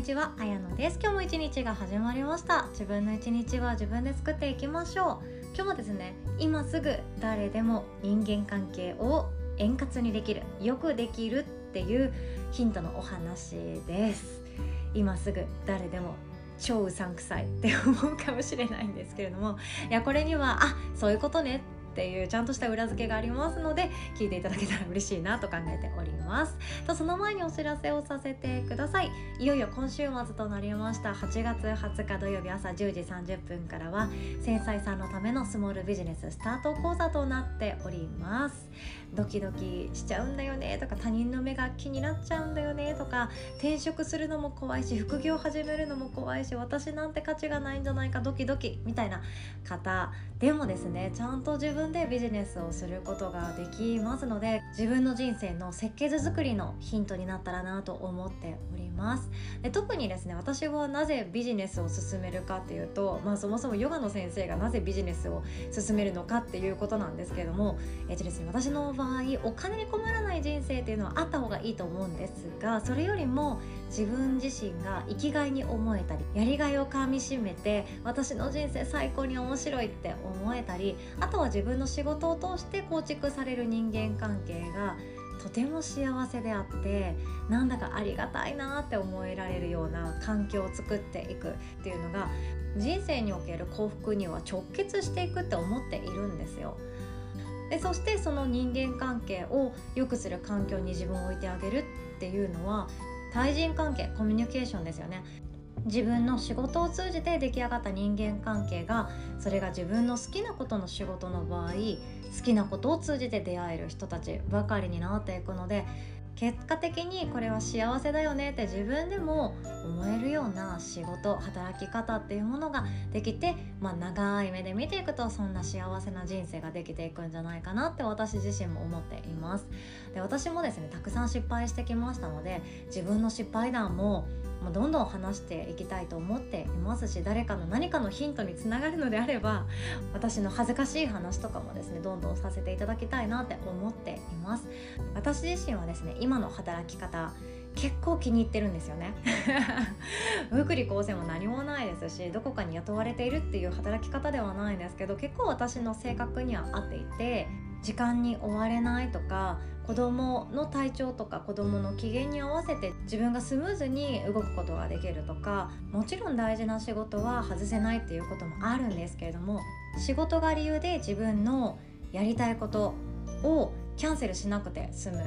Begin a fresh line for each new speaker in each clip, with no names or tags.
にちは、あやのです。今日も一日が始まりました。自分の一日は自分で作っていきましょう。今日はですね今すぐ誰でも人間関係を円滑にできるよくできるっていうヒントのお話です。今すぐ誰でも超うさんくさいって思うかもしれないんですけれども。いやこれにはあそういうことねっていうちゃんとした裏付けがありますので聞いていただけたら嬉しいなと考えております。とその前にお知らせをさせてください。いよいよ今週末となりました。8月20日土曜日朝10時30分からは繊細さんのためのスモールビジネススタート講座となっております。ドキドキしちゃうんだよねとか他人の目が気になっちゃうんだよねとか転職するのも怖いし副業始めるのも怖いし私なんて価値がないんじゃないかドキドキみたいな方でもですねちゃんと自分でビジネスをすることができますので自分の人生の設計図作りのヒントになったらなと思っております。で特にですね私はなぜビジネスを進めるかっていうと、まあ、そもそもヨガの先生がなぜビジネスを進めるのかっていうことなんですけれども、えっとですね、私の場合お金に困らない人生っていうのはあった方がいいと思うんですがそれよりも自分自身が生きがいに思えたりやりがいをかみしめて私の人生最高に面白いって思えたりあとは自分分の仕事を通して構築される人間関係がとても幸せであってなんだかありがたいなって思えられるような環境を作っていくっていうのが人生における幸福には直結していくって思っているんですよ。でそしてその人間関係を良くする環境に自分を置いてあげるっていうのは対人関係コミュニケーションですよね自分の仕事を通じて出来上がった人間関係がそれが自分の好きなことの仕事の場合好きなことを通じて出会える人たちばかりになっていくので結果的にこれは幸せだよねって自分でも思えるような仕事働き方っていうものができて、まあ、長い目で見ていくとそんな幸せな人生ができていくんじゃないかなって私自身も思っています。で私もですねたくさん失敗してきましたので自分の失敗談ももうどんどん話していきたいと思っていますし誰かの何かのヒントにつながるのであれば私の恥ずかしい話とかもですねどんどんさせていただきたいなって思っています。私自身はですね今の働き方結構気に入ってるんですよね。福利厚生も何もないですしどこかに雇われているっていう働き方ではないんですけど結構私の性格には合っていて時間に追われないとか子供の体調とか子どもの機嫌に合わせて自分がスムーズに動くことができるとかもちろん大事な仕事は外せないっていうこともあるんですけれども仕事が理由で自分のやりたいことをキャンセルしなくて済む。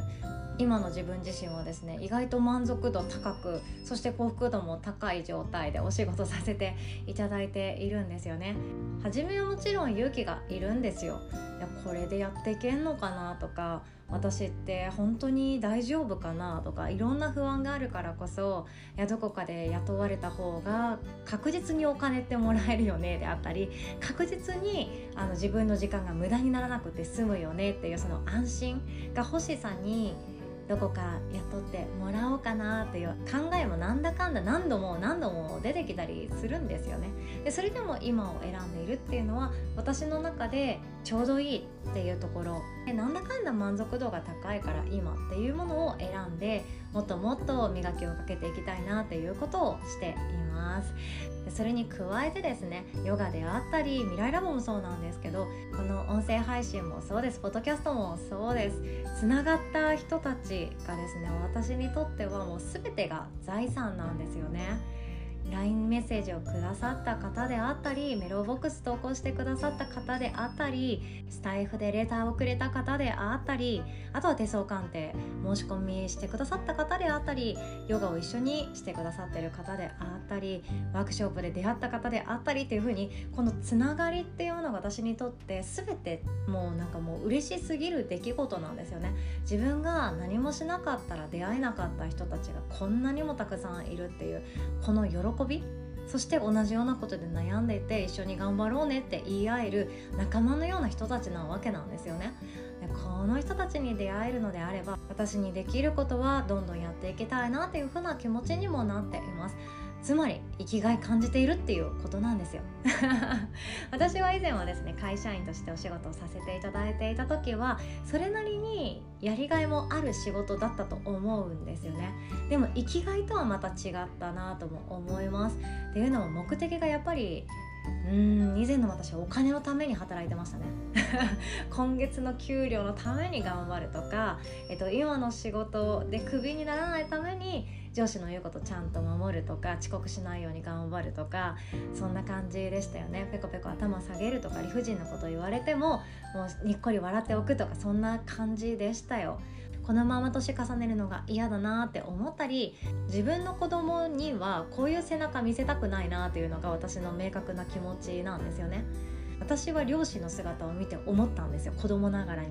今の自分自身はですね意外と満足度高くそして幸福度も高い状態でお仕事させていただいているんですよね。初めはもちろん勇気がいるんですよ。いやこれでやっていけんのかなとか私って本当に大丈夫かなとかいろんな不安があるからこそいやどこかで雇われた方が確実にお金ってもらえるよねであったり確実にあの自分の時間が無駄にならなくて済むよねっていうその安心が欲しさにどこか雇ってもらおうかなという考えもなんだかんだ何度も何度も出てきたりするんですよね。でそれでも今を選んでいるっていうのは私の中でちょうどいいっていうところ。でなんだかんだ満足度が高いから今っていうものを選んでもっともっと磨きをかけていきたいなっていうことをしています。それに加えてですねヨガであったり未来ラボもそうなんですけどこの音声配信もそうですポッドキャストもそうですつながった人たちがですね私にとってはもう全てが財産なんですよね。LINE メッセージをくださった方であったりメローボックス投稿してくださった方であったりスタイフでレターをくれた方であったりあとは手相鑑定申し込みしてくださった方であったりヨガを一緒にしてくださってる方であったりワークショップで出会った方であったりっていう風にこのつながりっていうのが私にとって全てもうなんかもう嬉しすぎる出来事なんですよね自分が何もしなかったら出会えなかった人たちがこんなにもたくさんいるっていうこの喜びそして同じようなことで悩んでいて一緒に頑張ろうねって言い合える仲間のような人たちなわけなんですよね。でこの人たちに出会えるのであれば私にできることはどんどんやっていきたいなっていうふうな気持ちにもなっています。つまり生きがい感じているっていうことなんですよ。私は以前はですね会社員としてお仕事をさせていただいていた時はそれなりにやりがいもある仕事だったと思うんですよね。でも生きがいとはまた違ったなとも思います。っていうのも目的がやっぱりうん以前の私はお金のために働いてましたね。今月の給料のために頑張るとか、えっと、今の仕事でクビにならないために上司の言うことちゃんと守るとか遅刻しないように頑張るとかそんな感じでしたよね。ペコペコ頭下げるとか理不尽なこと言われてももうにっこり笑っておくとかそんな感じでしたよ。このまま年重ねるのが嫌だなって思ったり自分の子供にはこういう背中見せたくないなっていうのが私の明確な気持ちなんですよね。私は両親の姿を見て思ったんですよ。子供ながらに。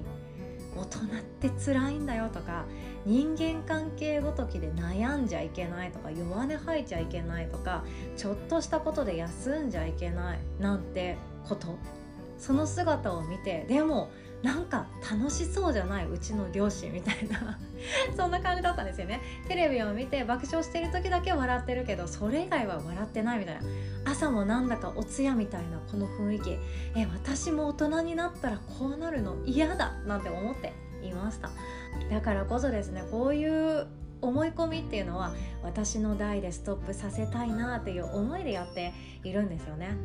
大人って辛いんだよとか人間関係ごときで悩んじゃいけないとか弱音吐いちゃいけないとかちょっとしたことで休んじゃいけないなんてこと。その姿を見てでもなんか楽しそうじゃないうちの両親みたいな。そんな感じだったんですよね。テレビを見て爆笑してる時だけ笑ってるけどそれ以外は笑ってないみたいな。朝もなんだかお通夜みたいなこの雰囲気。え私も大人になったらこうなるの？嫌だなんて思っていました。だからこそですねこういう思い込みっていうのは私の代でストップさせたいなっていう思いでやっているんですよね。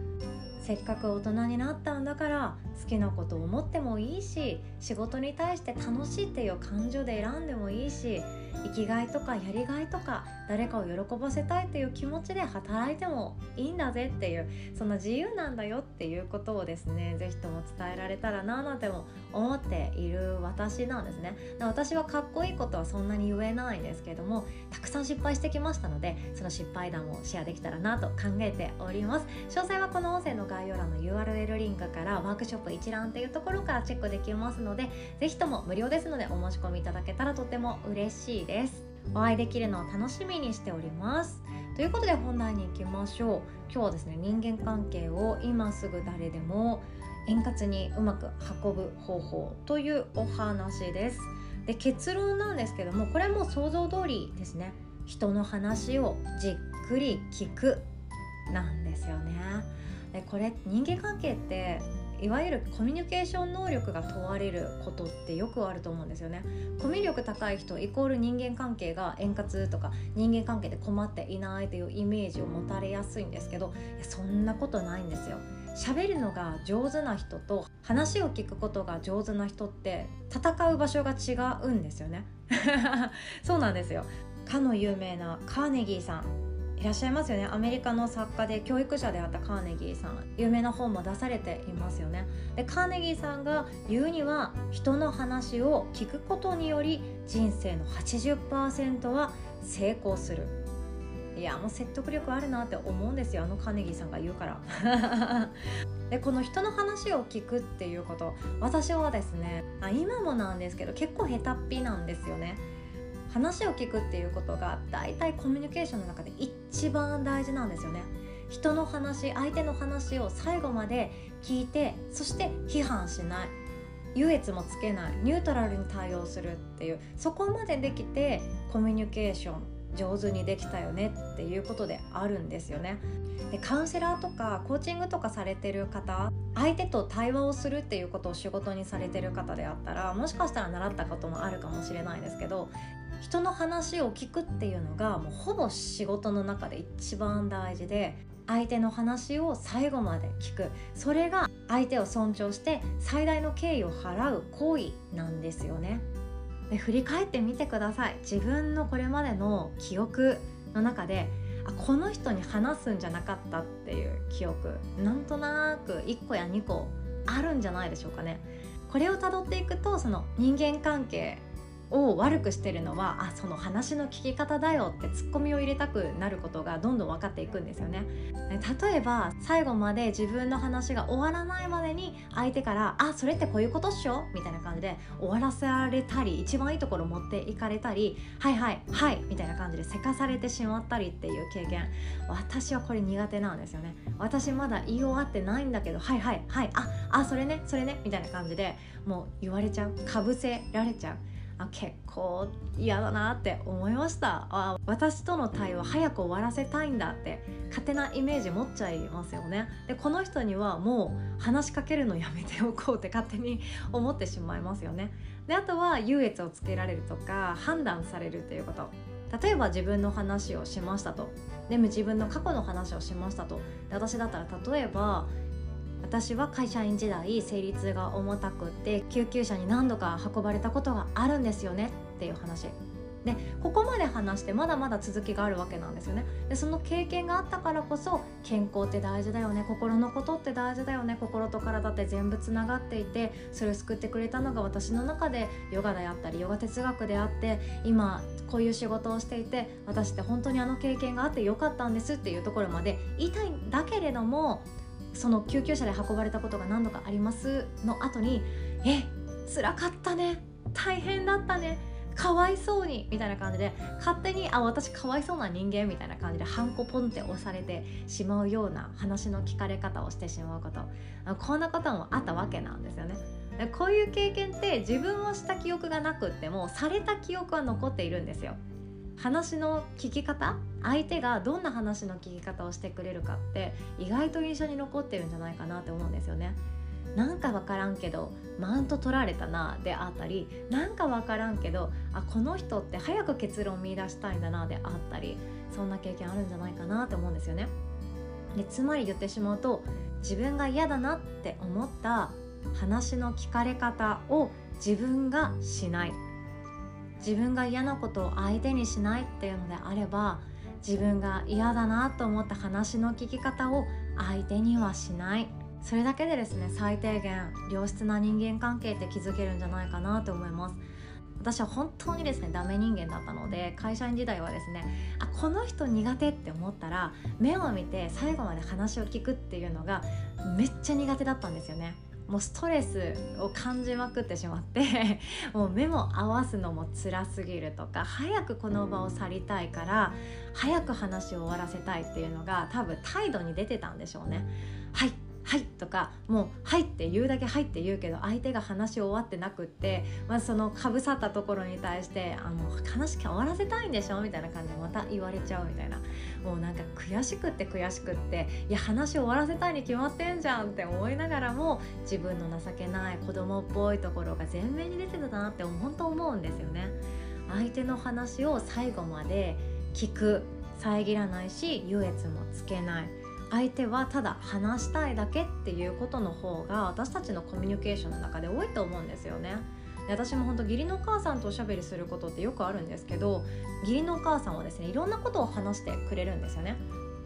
せっかく大人になったんだから好きなこと思ってもいいし仕事に対して楽しいっていう感情で選んでもいいし生きがいとかやりがいとか誰かを喜ばせたいっていう気持ちで働いてもいいんだぜっていうそんな自由なんだよっていうことをですね是非とも伝えられたらななんても思っている私なんですね。私はかっこいいことはそんなに言えないんですけどもたくさん失敗してきましたのでその失敗談をシェアできたらなと考えております。詳細はこの音声の概要欄の URL リンクからワークショップ一覧っていうところからチェックできますので是非とも無料ですのでお申し込みいただけたらとても嬉しいです。お会いできるのを楽しみにしております。ということで本題に行きましょう。今日はですね人間関係を今すぐ誰でも円滑にうまく運ぶ方法というお話です。で結論なんですけどもこれも想像通りですね。人の話をじっくり聞くなんですよね。でこれ人間関係っていわゆるコミュニケーション能力が問われることってよくあると思うんですよね。コミュ力高い人イコール人間関係が円滑とか人間関係で困っていないというイメージを持たれやすいんですけどそんなことないんですよ。喋るのが上手な人と話を聞くことが上手な人って戦う場所が違うんですよね。そうなんですよ。かの有名なカーネギーさん。いらっしゃいますよね。アメリカの作家で教育者であったカーネギーさん。有名な本も出されていますよね。でカーネギーさんが言うには人の話を聞くことにより人生の80%は成功する。いやもう説得力あるなって思うんですよ。あのカーネギーさんが言うから。でこの人の話を聞くっていうこと。私はですねあ今もなんですけど結構下手っぴなんですよね。話を聞くっていうことが大体コミュニケーションの中で一番大事なんですよね。人の話相手の話を最後まで聞いてそして批判しない。優越もつけない。ニュートラルに対応するっていう。そこまでできてコミュニケーション上手にできたよねっていうことであるんですよね。でカウンセラーとかコーチングとかされてる方相手と対話をするっていうことを仕事にされてる方であったらもしかしたら習ったこともあるかもしれないですけど人の話を聞くっていうのがもうほぼ仕事の中で一番大事で相手の話を最後まで聞く。それが相手を尊重して最大の敬意を払う行為なんですよね。で振り返ってみてください。自分のこれまでの記憶の中であこの人に話すんじゃなかったっていう記憶。なんとなく1個や2個あるんじゃないでしょうかね。これをたどっていくとその人間関係を悪くしてるのはあその話の聞き方だよってツッコミを入れたくなることがどんどん分かっていくんですよね。例えば最後まで自分の話が終わらないまでに相手から「あそれってこういうことっしょ?」みたいな感じで終わらせられたり一番いいところ持っていかれたり「はいはいはい」みたいな感じでせかされてしまったりっていう経験。私はこれ苦手なんですよね。私まだ言い終わってないんだけど「はいはいはいああそれねそれね」みたいな感じでもう言われちゃう。かぶせられちゃう。あ結構嫌だなって思いました。あ私との対話早く終わらせたいんだって勝手なイメージ持っちゃいますよね。でこの人にはもう話しかけるのやめておこうって勝手に思ってしまいますよね。であとは優越をつけられるとか判断されるっていうこと。例えば自分の話をしましたと。でも自分の過去の話をしましたと。で私だったら例えば私は会社員時代生理痛が重たくって救急車に何度か運ばれたことがあるんですよねっていう話。でここまで話してまだまだ続きがあるわけなんですよね。でその経験があったからこそ健康って大事だよね。心のことって大事だよね。心と体って全部つながっていてそれを救ってくれたのが私の中でヨガであったりヨガ哲学であって今こういう仕事をしていて私って本当にあの経験があってよかったんですっていうところまで言いたいんだけれどもその救急車で運ばれたことが何度かありますの後に「え辛かったね大変だったねかわいそうに」みたいな感じで勝手に「あ私かわいそうな人間」みたいな感じでハンコポンって押されてしまうような話の聞かれ方をしてしまうことこんなこともあったわけなんですよね。こういう経験って自分はした記憶がなくってもされた記憶は残っているんですよ。話の聞き方相手がどんな話の聞き方をしてくれるかって意外と印象に残ってるんじゃないかなって思うんですよね。なんか分からんけどマウント取られたなであったりなんか分からんけどあこの人って早く結論を見出したいんだなであったりそんな経験あるんじゃないかなって思うんですよね。でつまり言ってしまうと自分が嫌だなって思った話の聞かれ方を自分がしない自分が嫌なことを相手にしないっていうのであれば自分が嫌だなと思った話の聞き方を相手にはしない。それだけでですね最低限良質な人間関係って築けるんじゃないかなと思います。私は本当にですねダメ人間だったので会社員時代はですねあこの人苦手って思ったら目を見て最後まで話を聞くっていうのがめっちゃ苦手だったんですよね。もうストレスを感じまくってしまって もう目も合わすのも辛すぎるとか早くこの場を去りたいから早く話を終わらせたいっていうのが多分態度に出てたんでしょうね。はいはい」とかもう「はい」って言うだけ「はい」って言うけど相手が話し終わってなくってまずそのかぶさったところに対して「あの話終わらせたいんでしょ」みたいな感じでまた言われちゃうみたいなもうなんか悔しくって悔しくっていや話終わらせたいに決まってんじゃんって思いながらも自分の情けない子供っぽいところが前面に出てたなって本当思うんですよね。相手の話を最後まで聞く遮らないし優越もつけない相手はただ話したいだけっていうことの方が私たちのコミュニケーションの中で多いと思うんですよね。で私も本当義理のお母さんとおしゃべりすることってよくあるんですけど義理のお母さんはですねいろんなことを話してくれるんですよね。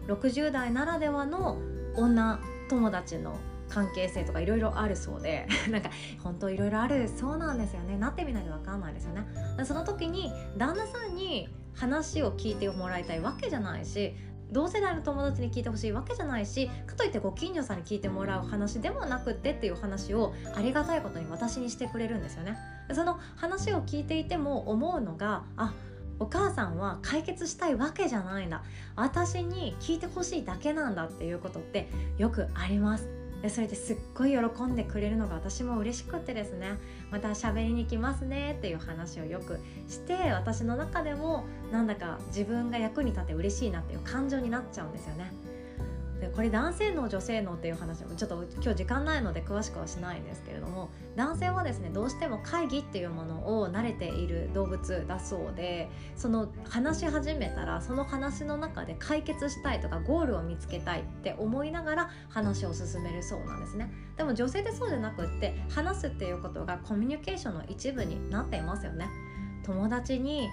60代ならではの女友達の関係性とかいろいろあるそうで なんか本当いろいろあるそうなんですよねなってみないと分かんないですよねその時に旦那さんに話を聞いてもらいたいわけじゃないし同世代の友達に聞いてほしいわけじゃないしかといってご近所さんに聞いてもらう話でもなくってっていう話をありがたいことに私にしてくれるんですよね。その話を聞いていても思うのがあお母さんは解決したいわけじゃないんだ私に聞いてほしいだけなんだっていうことってよくありますでそれですっごい喜んでくれるのが私も嬉しくってですねまた喋りに来ますねっていう話をよくして私の中でもなんだか自分が役に立って嬉しいなっていう感情になっちゃうんですよね。でこれ男性脳女性脳っていう話もちょっと今日時間ないので詳しくはしないんですけれども男性はですねどうしても会議っていうものを慣れている動物だそうでその話し始めたらその話の中で解決したいとかゴールを見つけたいって思いながら話を進めるそうなんですね。でも女性ってそうじゃなくって話すっていうことがコミュニケーションの一部になっていますよね。友達に「いや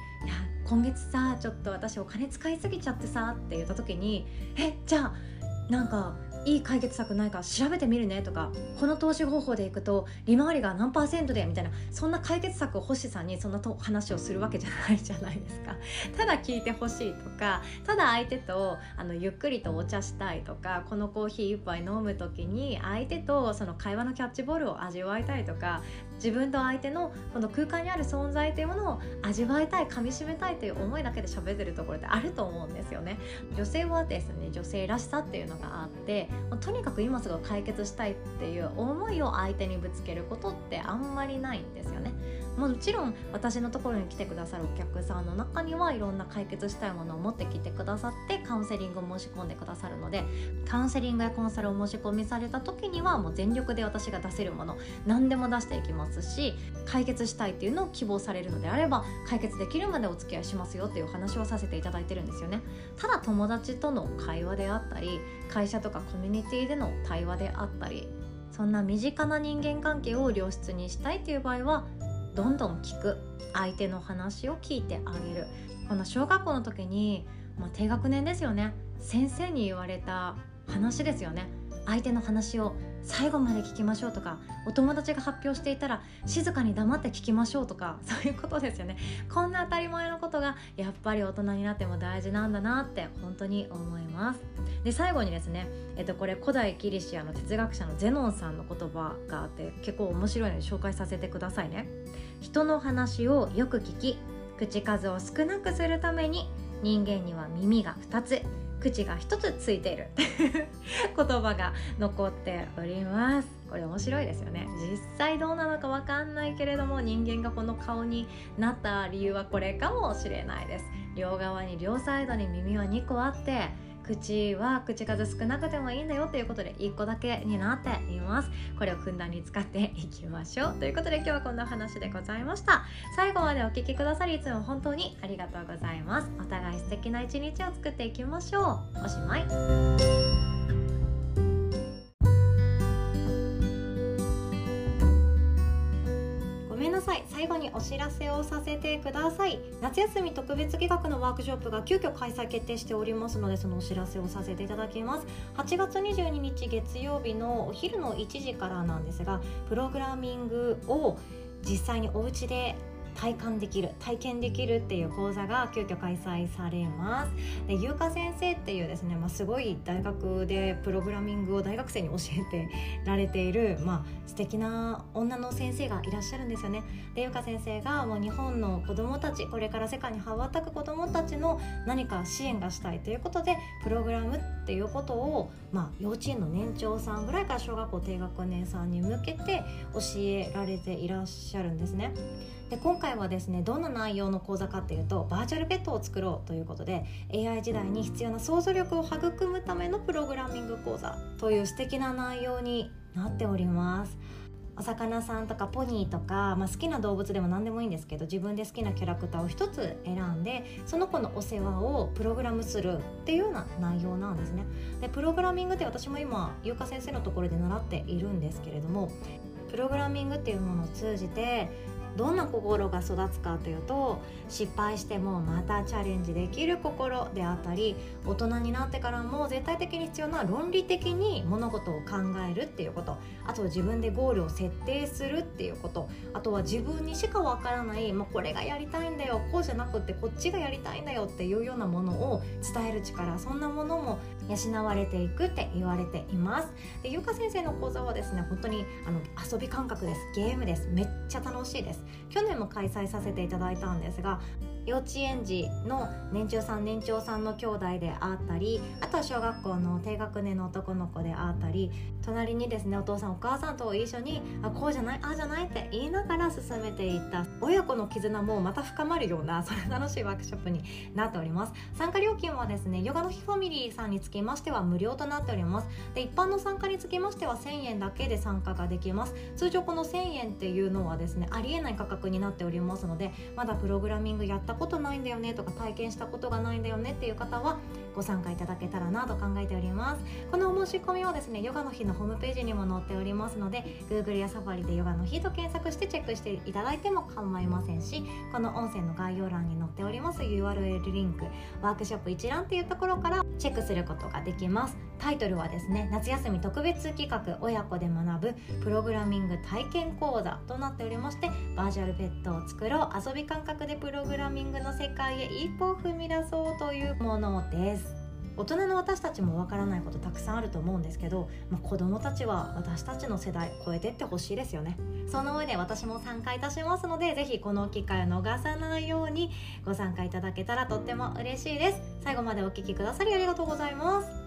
今月さちょっと私お金使いすぎちゃってさ」って言った時に「えじゃあなんかいい解決策ないか調べてみるねとかこの投資方法でいくと利回りが何パーセントでみたいなそんな解決策を星さんにそんなと話をするわけじゃないじゃないですか。ただ聞いてほしいとかただ相手とあのゆっくりとお茶したいとかこのコーヒー1杯飲む時に相手とその会話のキャッチボールを味わいたいとか自分と相手のこの空間にある存在というものを味わいたい噛みしめたいという思いだけで喋ってるところってあると思うんですよね。女性はですね女性らしさっていうのがあってとにかく今すぐ解決したいっていう思いを相手にぶつけることってあんまりないんですよね。もちろん私のところに来てくださるお客さんの中にはいろんな解決したいものを持ってきてくださってカウンセリングを申し込んでくださるのでカウンセリングやコンサルを申し込みされた時にはもう全力で私が出せるもの何でも出していきますし解決したいっていうのを希望されるのであれば解決できるまでお付き合いしますよっていうお話をさせていただいてるんですよね。ただ友達との会話であったり会社とかコミュニティでの対話であったりそんな身近な人間関係を良質にしたいという場合はどんどん聞く相手の話を聞いてあげる。この小学校の時に、まあ、低学年ですよね。先生に言われた話ですよね。相手の話を最後まで聞きましょうとかお友達が発表していたら静かに黙って聞きましょうとか そういうことですよね。こんな当たり前のことがやっぱり大人になっても大事なんだなって本当に思います。で最後にですね、えっと、これ古代ギリシアの哲学者のゼノンさんの言葉があって結構面白いので紹介させてくださいね。人の話をよく聞き口数を少なくするために人間には耳が2つ口が一つついている。言葉が残っております。これ面白いですよね。実際どうなのかわかんないけれども人間がこの顔になった理由はこれかもしれないです。両側に両サイドに耳は2個あって口は口数少なくてもいいんだよということで1個だけになっています。これをふんだんに使っていきましょう。ということで今日はこんな話でございました。最後までお聴きくださりいつも本当にありがとうございます。お互い素敵な一日を作っていきましょう。おしまい。最後にお知らせをさせてください。夏休み特別企画のワークショップが急遽開催決定しておりますのでそのお知らせをさせていただきます。8月22日月曜日のお昼の1時からなんですがプログラミングを実際にお家で体感できる体験できるっていう講座が急遽開催されますで優香先生っていうですね、まあ、すごい大学でプログラミングを大学生に教えてられている、まあ、素敵な女の先生がいらっしゃるんですよねで優香先生がもう日本の子どもたちこれから世界に羽ばたく子どもたちの何か支援がしたいということでプログラムっていうことを、まあ、幼稚園の年長さんぐらいから小学校低学年さんに向けて教えられていらっしゃるんですね。で今回回はですねどんな内容の講座かっていうとバーチャルペットを作ろうということで AI 時代に必要な想像力を育むためのプログラミング講座という素敵な内容になっております。お魚さんとかポニーとか、まあ、好きな動物でも何でもいいんですけど自分で好きなキャラクターを1つ選んでその子のお世話をプログラムするっていうような内容なんですね。でプログラミングって私も今優香先生のところで習っているんですけれどもプログラミングっていうものを通じてどんな心が育つかというと失敗してもまたチャレンジできる心であったり大人になってからも絶対的に必要な論理的に物事を考えるっていうこと。あと自分でゴールを設定するっていうこと。あとは自分にしかわからないもうこれがやりたいんだよこうじゃなくってこっちがやりたいんだよっていうようなものを伝える力。そんなものも養われていくって言われています。でゆか先生の講座はですね本当にあの遊び感覚です。ゲームです。めっちゃ楽しいです。去年も開催させていただいたんですが幼稚園児の年長さん年長さんの兄弟であったりあとは小学校の低学年の男の子であったり隣にですねお父さんお母さんと一緒にあこうじゃないああじゃないって言いながら進めていった。親子の絆もまた深まるようなそれ楽しいワークショップになっております。参加料金はですねヨガの日ファミリーさんにつきましては無料となっております。で一般の参加につきましては1000円だけで参加ができます。通常この1000円っていうのはですねありえない価格になっておりますのでまだプログラミングやったことないんだよねとか体験したことがないんだよねっていう方はご参加いただけたらなと考えております。このお申し込みはですねヨガの日のホームページにも載っておりますので Google やサファリでヨガの日と検索してチェックしていただいても構いませんしこの音声の概要欄に載っております URL リンクワークショップ一覧っていうところからチェックすることができます。タイトルはですね夏休み特別企画親子で学ぶプログラミング体験講座となっておりましてバーチャルペットを作ろう遊び感覚でプログラミングングの世界へ一歩踏み出そうというものです。大人の私たちもわからないことたくさんあると思うんですけど、まあ、子供たちは私たちの世代超えてってほしいですよね。その上で私も参加いたしますので是非この機会を逃さないようにご参加いただけたらとっても嬉しいです。最後までお聴きくださりありがとうございます。